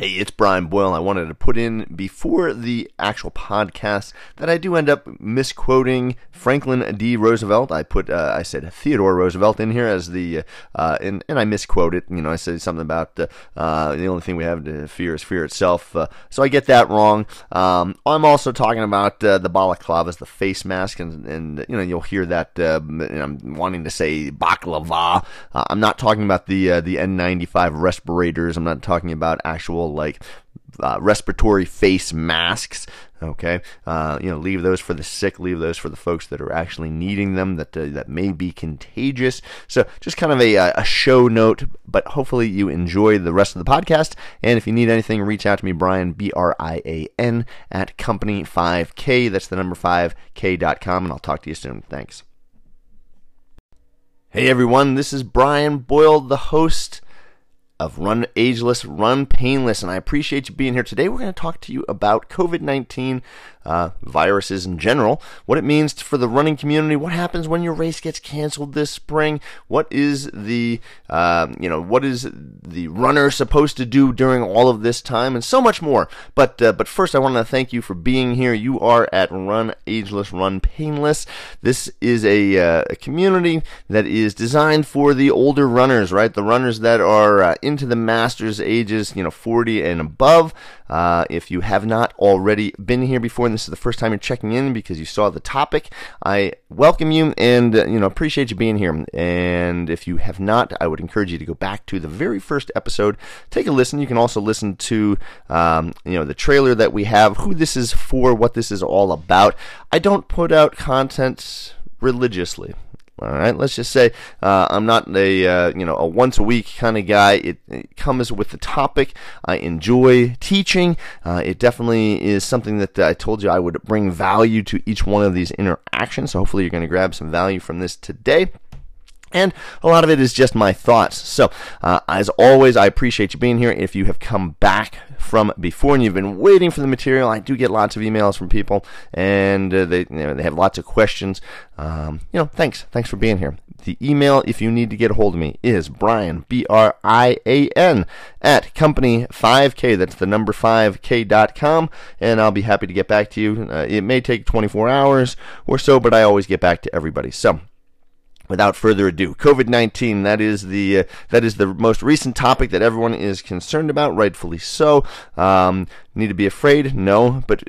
Hey, it's Brian Boyle. I wanted to put in before the actual podcast that I do end up misquoting Franklin D. Roosevelt. I put uh, I said Theodore Roosevelt in here as the uh, and and I misquoted. You know, I said something about uh, the only thing we have to fear is fear itself. Uh, so I get that wrong. Um, I'm also talking about uh, the balaclavas, the face mask, and and you know you'll hear that. Uh, I'm wanting to say baklava. I'm not talking about the the N95 respirators. I'm not talking about actual like uh, respiratory face masks. Okay, uh, you know, leave those for the sick, leave those for the folks that are actually needing them, that uh, that may be contagious. So, just kind of a, uh, a show note, but hopefully you enjoy the rest of the podcast. And if you need anything, reach out to me, Brian B R I A N at Company Five K. That's the number five K.com, and I'll talk to you soon. Thanks. Hey everyone, this is Brian Boyle, the host of Run Ageless, Run Painless. And I appreciate you being here today. We're going to talk to you about COVID 19 uh, viruses in general, what it means for the running community, what happens when your race gets canceled this spring, what is the, uh, you know, what is the runner supposed to do during all of this time, and so much more. But, uh, but first, I want to thank you for being here. You are at Run Ageless, Run Painless. This is a, uh, a community that is designed for the older runners, right? The runners that are uh, into the masters ages, you know, 40 and above. Uh, if you have not already been here before and this is the first time you're checking in because you saw the topic, I welcome you and uh, you know appreciate you being here. And if you have not, I would encourage you to go back to the very first episode, take a listen. You can also listen to um, you know the trailer that we have, who this is for, what this is all about. I don't put out content religiously. All right, let's just say uh, I'm not a uh, you know a once a week kind of guy. It, it, comes with the topic. I enjoy teaching. Uh, it definitely is something that I told you I would bring value to each one of these interactions. So hopefully you're going to grab some value from this today. And a lot of it is just my thoughts. So, uh, as always, I appreciate you being here. If you have come back from before and you've been waiting for the material, I do get lots of emails from people, and uh, they you know, they have lots of questions. Um, you know, thanks, thanks for being here. The email, if you need to get a hold of me, is Brian B R I A N at company 5K. That's the number 5K.com, and I'll be happy to get back to you. Uh, it may take 24 hours or so, but I always get back to everybody. So without further ado, COVID nineteen. That is the uh, that is the most recent topic that everyone is concerned about, rightfully so. Um, need to be afraid? No, but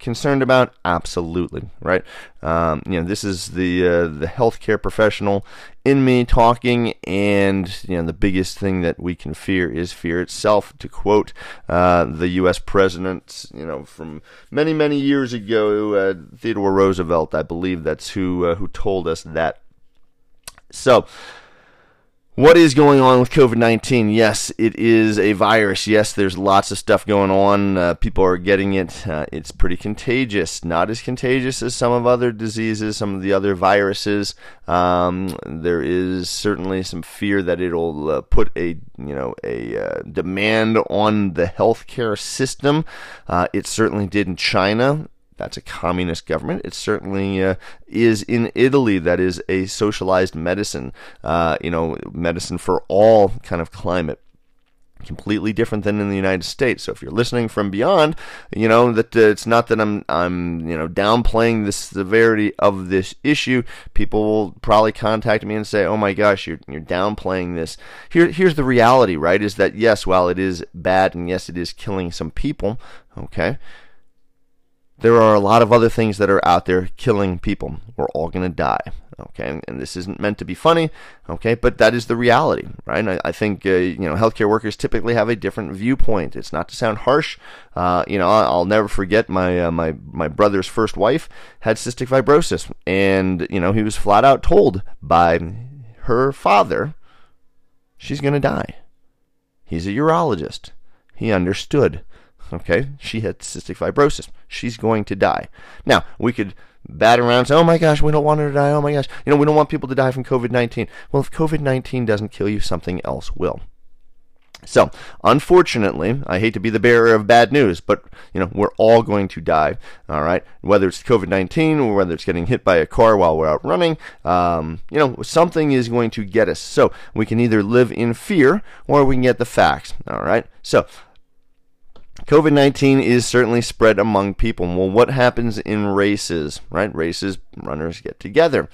concerned about? Absolutely, right? Um, you know, this is the uh, the healthcare professional in me talking, and you know, the biggest thing that we can fear is fear itself. To quote uh, the U.S. president, you know, from many many years ago, uh, Theodore Roosevelt, I believe that's who uh, who told us that so, what is going on with COVID 19? Yes, it is a virus. Yes, there's lots of stuff going on. Uh, people are getting it. Uh, it's pretty contagious. Not as contagious as some of other diseases, some of the other viruses. Um, there is certainly some fear that it'll uh, put a you know a uh, demand on the healthcare system. Uh, it certainly did in China. That's a communist government. It certainly uh, is in Italy. That is a socialized medicine, uh, you know, medicine for all kind of climate completely different than in the United States. So if you're listening from beyond, you know that uh, it's not that I'm I'm you know downplaying the severity of this issue. People will probably contact me and say, "Oh my gosh, you're you're downplaying this." Here here's the reality, right? Is that yes, while it is bad and yes, it is killing some people, okay? There are a lot of other things that are out there killing people. We're all going to die. Okay, and this isn't meant to be funny. Okay, but that is the reality, right? I, I think uh, you know healthcare workers typically have a different viewpoint. It's not to sound harsh. Uh, you know, I'll never forget my uh, my my brother's first wife had cystic fibrosis, and you know he was flat out told by her father, she's going to die. He's a urologist. He understood. Okay, she had cystic fibrosis. She's going to die. Now, we could bat around say, oh my gosh, we don't want her to die. Oh my gosh, you know, we don't want people to die from COVID 19. Well, if COVID 19 doesn't kill you, something else will. So, unfortunately, I hate to be the bearer of bad news, but you know we're all going to die. All right, whether it's COVID-19 or whether it's getting hit by a car while we're out running, um, you know something is going to get us. So we can either live in fear or we can get the facts. All right. So COVID 19 is certainly spread among people. Well, what happens in races, right? Races, runners get together.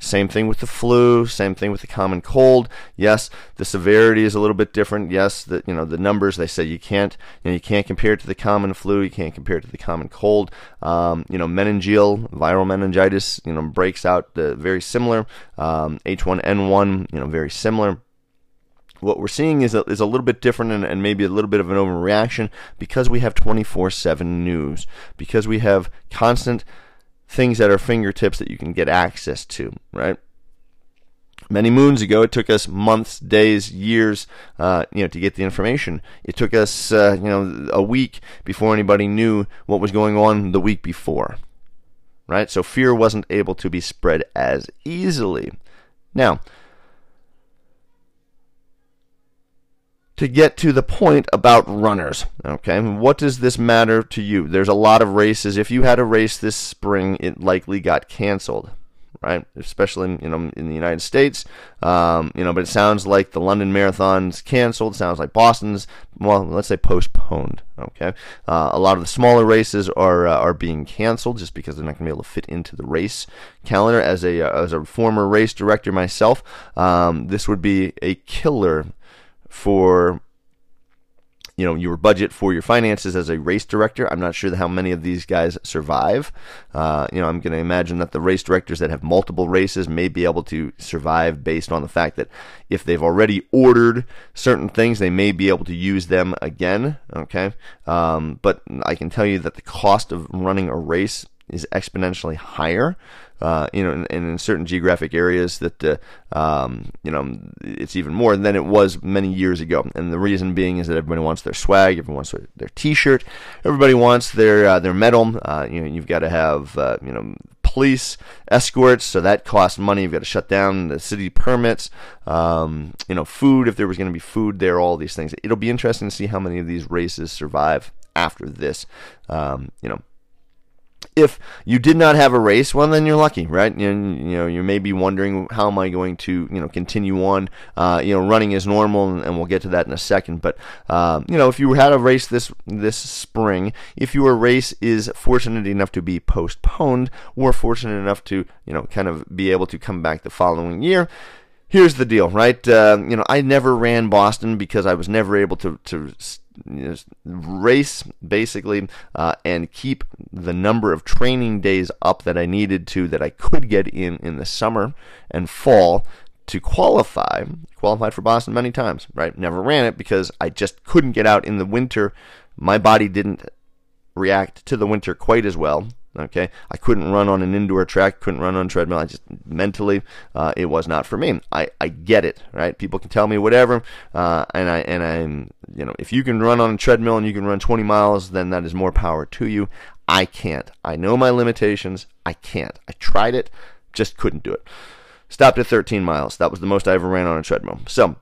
Same thing with the flu, same thing with the common cold. Yes, the severity is a little bit different. Yes, the you know the numbers they say you can't you know you can't compare it to the common flu, you can't compare it to the common cold. Um, you know meningeal viral meningitis you know breaks out uh, very similar. Um, H1N1 you know very similar what we're seeing is a, is a little bit different and, and, maybe a little bit of an overreaction because we have 24 7 news, because we have constant things at our fingertips that you can get access to, right? Many moons ago, it took us months, days, years, uh, you know, to get the information. It took us, uh, you know, a week before anybody knew what was going on the week before, right? So fear wasn't able to be spread as easily. Now, to get to the point about runners. Okay, what does this matter to you? There's a lot of races. If you had a race this spring, it likely got canceled, right? Especially in, you know in the United States. Um, you know, but it sounds like the London Marathon's canceled. Sounds like Boston's well, let's say postponed. Okay, uh, a lot of the smaller races are uh, are being canceled just because they're not going to be able to fit into the race calendar. As a uh, as a former race director myself, um, this would be a killer for you know your budget for your finances as a race director. I'm not sure how many of these guys survive. Uh, you know, I'm going to imagine that the race directors that have multiple races may be able to survive based on the fact that if they've already ordered certain things, they may be able to use them again. Okay, um, but I can tell you that the cost of running a race is exponentially higher uh, you know, and, in certain geographic areas that, uh, um, you know, it's even more than it was many years ago. And the reason being is that everybody wants their swag, everyone wants their, their T-shirt, everybody wants their uh, their medal. Uh, you know, you've got to have, uh, you know, police escorts, so that costs money. You've got to shut down the city permits. Um, you know, food if there was going to be food there, all these things. It'll be interesting to see how many of these races survive after this. Um, you know, if you did not have a race, well, then you're lucky, right? You, you know, you may be wondering how am I going to, you know, continue on, uh, you know, running as normal, and, and, we'll get to that in a second. But uh, you know, if you had a race this this spring, if your race is fortunate enough to be postponed, or fortunate enough to, you know, kind of be able to come back the following year, here's the deal, right? Uh, you know, I never ran Boston because I was never able to to race basically uh, and keep the number of training days up that I needed to that I could get in in the summer and fall to qualify. Qualified for Boston many times, right? Never ran it because I just couldn't get out in the winter. My body didn't react to the winter quite as well Okay, I couldn't run on an indoor track, couldn't run on a treadmill. I just mentally, uh, it was not for me. I, I get it, right? People can tell me whatever, uh, and I and I'm you know if you can run on a treadmill and you can run 20 miles, then that is more power to you. I can't. I know my limitations. I can't. I tried it, just couldn't do it. Stopped at 13 miles. That was the most I ever ran on a treadmill. So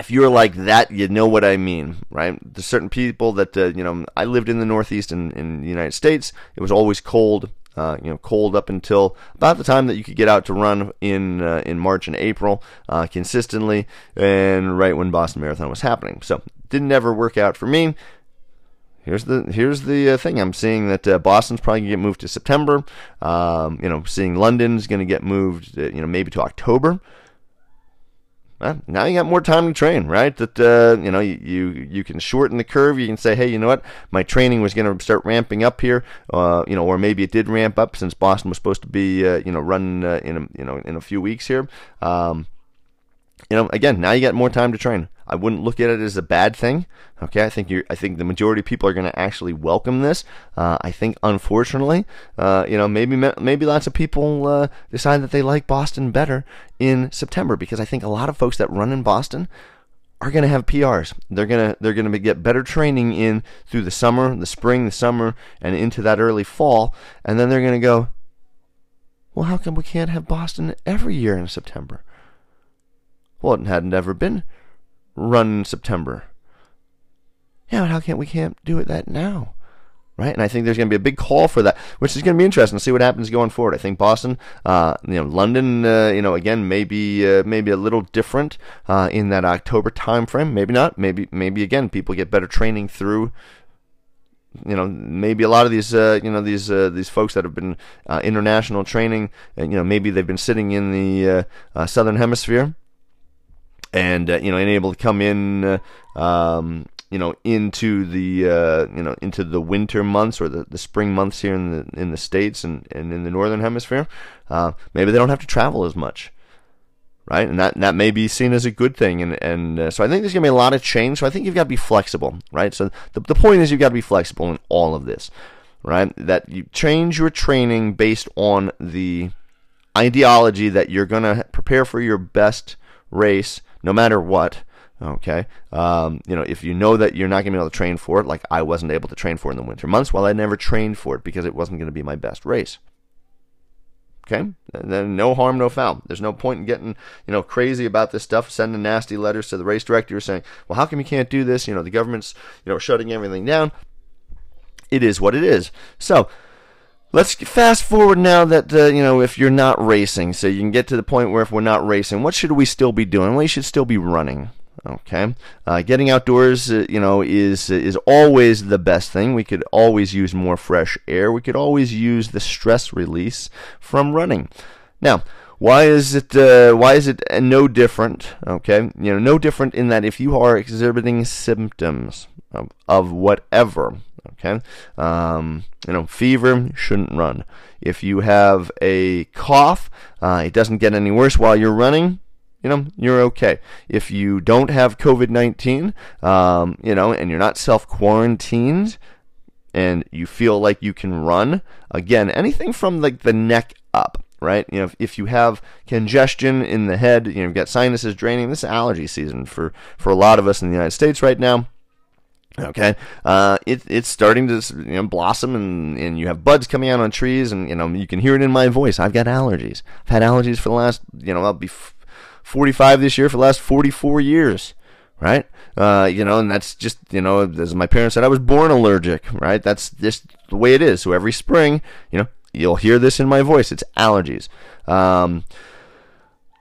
if you're like that, you know what I mean, right? There's certain people that, uh, you know, I lived in the Northeast in, in the United States. It was always cold, uh, you know, cold up until about the time that you could get out to run in uh, in March and April uh, consistently, and right when Boston Marathon was happening. So didn't ever work out for me. Here's the here's the uh, thing. I'm seeing that uh, Boston's probably gonna get moved to September. Um, you know, seeing London's gonna get moved. Uh, you know, maybe to October well, now you got more time to train, right? That uh, you know you, you, you can shorten the curve. You can say, hey, you know what? My training was going to start ramping up here, uh, you know, or maybe it did ramp up since Boston was supposed to be, uh, you know, run uh, in a, you know in a few weeks here. Um, you know, again, now you got more time to train. I wouldn't look at it as a bad thing. Okay, I think you I think the majority of people are going to actually welcome this. Uh, I think, unfortunately, uh, you know, maybe maybe lots of people uh, decide that they like Boston better in September because I think a lot of folks that run in Boston are going to have PRs. They're gonna they're gonna get better training in through the summer, the spring, the summer, and into that early fall, and then they're going to go. Well, how come we can't have Boston every year in September? Well, it hadn't ever been run in September. Yeah, but how can't we can't do it that now? Right, and I think there's going to be a big call for that, which is going to be interesting to see what happens going forward. I think Boston, uh, you know, London, uh, you know, again, maybe uh, maybe a little different uh, in that October timeframe. Maybe not. Maybe maybe again, people get better training through you know, maybe a lot of these, uh, you know, these uh, these folks that have been international training, and you know, maybe they've been sitting in the southern hemisphere, and uh, you know, and able to come in, um, you know, into the you know into the winter months or the, the spring months here in the in the states and, and in the northern hemisphere. maybe they don't have to travel as much right? And that that may be seen as a good thing. And and uh, so I think there's gonna be a lot of change. So I think you've got to be flexible, right? So the the point is you've got to be flexible in all of this, right? That you change your training based on the ideology that you're gonna prepare for your best race, no matter what. Okay, um, you know if you know that you're not going to be able to train for it, like I wasn't able to train for in the winter months, well, I never trained for it because it wasn't going to be my best race. Okay, then no harm, no foul. There's no point in getting you know crazy about this stuff, sending nasty letters to the race director saying, "Well, how come you can't do this?" You know, the government's you know shutting everything down. It is what it is. So let's fast forward now that uh, you know if you're not racing, so you can get to the point where if we're not racing, what should we still be doing? We should still be running. Okay, uh, getting outdoors, uh, you know, is is always the best thing. We could always use more fresh air. We could always use the stress release from running. Now, why is it uh, why is it no different? Okay, you know, no different in that if you are exhibiting symptoms of, of whatever, okay, um, you know, fever shouldn't run. If you have a cough, uh, it doesn't get any worse while you're running you know, you're okay. If you don't have COVID 19, um, you know, and you're not self quarantined and you feel like you can run, again, anything from like the neck up, right? You know, if, if you have congestion in the head, you know, you've got sinuses draining, this is allergy season for, for a lot of us in the United States right now. Okay, uh, it, it's starting to you know, blossom, and, and you have buds coming out on trees, and you know you can hear it in my voice. I've got allergies. I've had allergies for the last you know I'll be 45 this year for the last 44 years, right? Uh, you know, and that's just, you know, as my parents said, I was born allergic, right? That's just the way it is. So every spring, you know, you'll hear this in my voice. It's allergies. Um,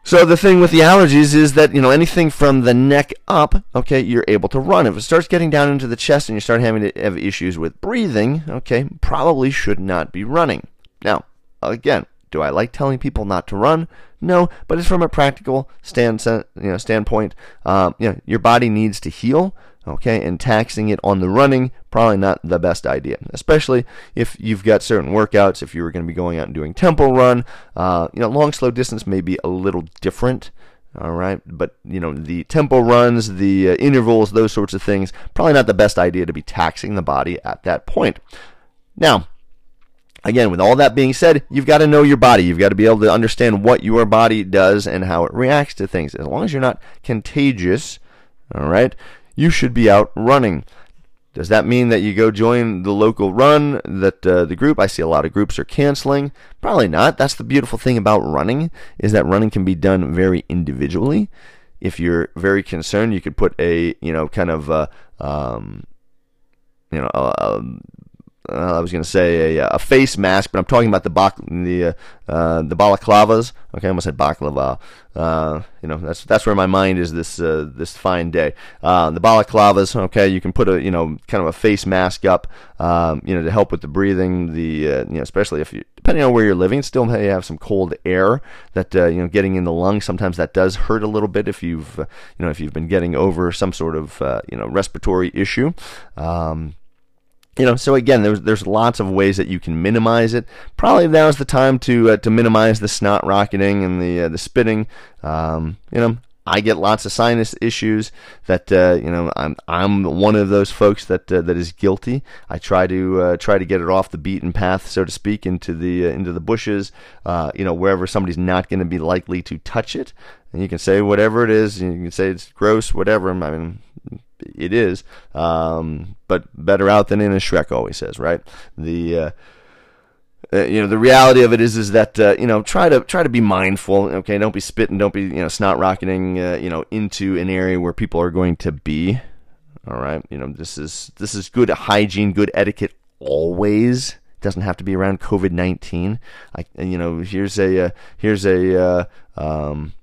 so the thing with the allergies is that you know anything from the neck up, okay, you're able to run. If it starts getting down into the chest and you start having to have issues with breathing, okay, probably should not be running. Now, again, do I like telling people not to run? No, but it's from a practical stand, you know, standpoint. Um, you know, your body needs to heal, okay, and taxing it on the running probably not the best idea, especially if you've got certain workouts. If you were going to be going out and doing tempo run, uh, you know, long slow distance may be a little different. All right, but you know the tempo runs, the uh, intervals, those sorts of things, probably not the best idea to be taxing the body at that point. Now, Again, with all that being said, you've got to know your body. You've got to be able to understand what your body does and how it reacts to things. As long as you're not contagious, all right, you should be out running. Does that mean that you go join the local run that uh, the group? I see a lot of groups are canceling. Probably not. That's the beautiful thing about running is that running can be done very individually. If you're very concerned, you could put a you know kind of uh, um, you know a, uh, I was going to say a, a, face mask, but I'm talking about the bak- the uh, uh, the balaclavas. Okay, I almost said baklava. Uh, you know, that's that's where my mind is this uh, this fine day. Uh, the balaclavas. Okay, you can put a you know kind of a face mask up. Um, you know, to help with the breathing. The you know, especially if you depending on where you're living, still may have some cold air that you know getting in the lungs. Sometimes that does hurt a little bit if you've you know if you've been getting over some sort of you know respiratory issue. Um, you know, so again, there's there's lots of ways that you can minimize it. Probably now is the time to uh, to minimize the snot rocketing and the uh, the spitting. Um, you know, I get lots of sinus issues. That uh, you know, I'm I'm one of those folks that uh, that is guilty. I try to uh, try to get it off the beaten path, so to speak, into the uh, into the bushes. you know, wherever somebody's not going to be likely to touch it. And you can say whatever it is. You can say it's gross, whatever. I mean, it is. Um, but better out than in, as Shrek always says, right? The uh, uh, you know the reality of it is is that uh, you know try to try to be mindful. Okay, don't be spitting, don't be you know snot rocketing uh, you know into an area where people are going to be. All right, you know this is this is good hygiene, good etiquette always. Doesn't have to be around COVID nineteen. I you know here's a uh, here's a uh, um,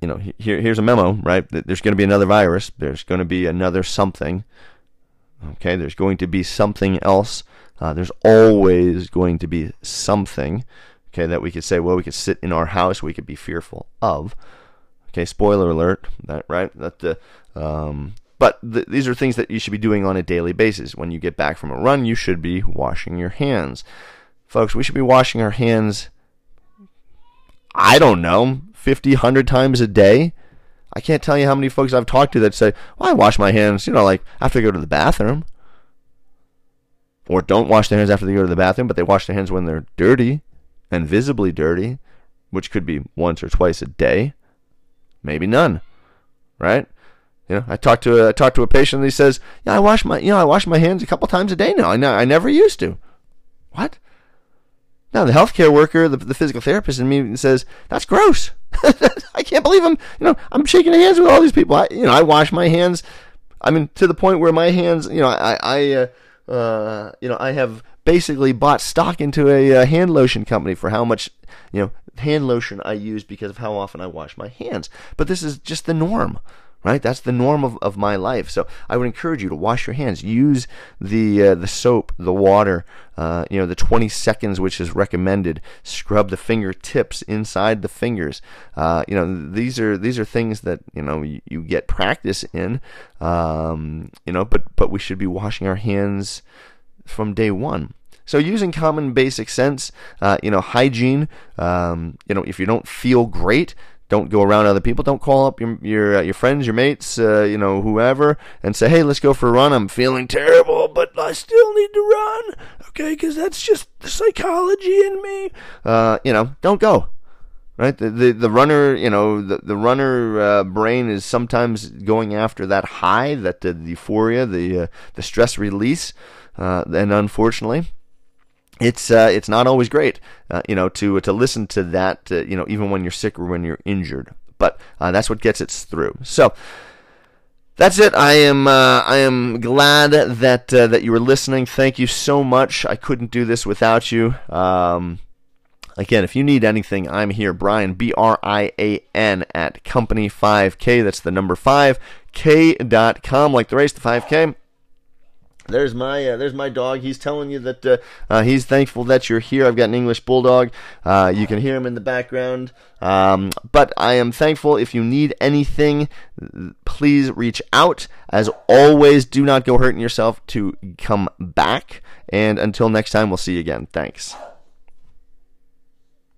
you know, here, here's a memo, right? There's going to be another virus. There's going to be another something. Okay, there's going to be something else. Uh, there's always going to be something. Okay, that we could say, well, we could sit in our house, we could be fearful of. Okay, spoiler alert. That right? That the um, but th- these are things that you should be doing on a daily basis. When you get back from a run, you should be washing your hands. Folks, we should be washing our hands, I don't know, 50, 100 times a day. I can't tell you how many folks I've talked to that say, well, I wash my hands, you know, like after I go to the bathroom. Or don't wash their hands after they go to the bathroom, but they wash their hands when they're dirty and visibly dirty, which could be once or twice a day, maybe none, right? You know, I talked to a, I talked to a patient and he says, "Yeah, I wash my you know I wash my hands a couple times a day now. I know I never used to." What? Now the healthcare worker, the, the physical therapist in me says, "That's gross. I can't believe I'm you know I'm shaking hands with all these people. I, you know I wash my hands. I mean to the point where my hands you know I I uh, uh, you know I have basically bought stock into a uh, hand lotion company for how much you know hand lotion I use because of how often I wash my hands. But this is just the norm right? That's the norm of, of my life. So I would encourage you to wash your hands. Use the uh, the soap, the water, uh, you know, the 20 seconds which is recommended. Scrub the fingertips inside the fingers. Uh, you know, these are these are things that you know you, you get practice in. Um, you know, but but we should be washing our hands from day one. So using common basic sense, uh, you know, hygiene. Um, you know, if you don't feel great, don't go around other people. Don't call up your your uh, your friends, your mates, uh, you know, whoever, and say, "Hey, let's go for a run. I'm feeling terrible, but I still need to run." Okay, because that's just the psychology in me. Uh, you know, don't go. Right, the, the the runner, you know, the the runner uh, brain is sometimes going after that high, that the euphoria, the uh, the stress release, uh, and unfortunately, it's uh, it's not always great, uh, you know, to to listen to that, uh, you know, even when you're sick or when you're injured. But uh, that's what gets us through. So that's it. I am uh, I am glad that uh, that you were listening. Thank you so much. I couldn't do this without you. Um, again, if you need anything, I'm here. Brian B R I A N at Company 5K. That's the number five K.com, like the race, the 5K. There's my uh, there's my dog. He's telling you that uh, uh, he's thankful that you're here. I've got an English bulldog. Uh, you can hear him in the background. Um, but I am thankful. If you need anything, please reach out. As always, do not go hurting yourself to come back. And until next time, we'll see you again. Thanks.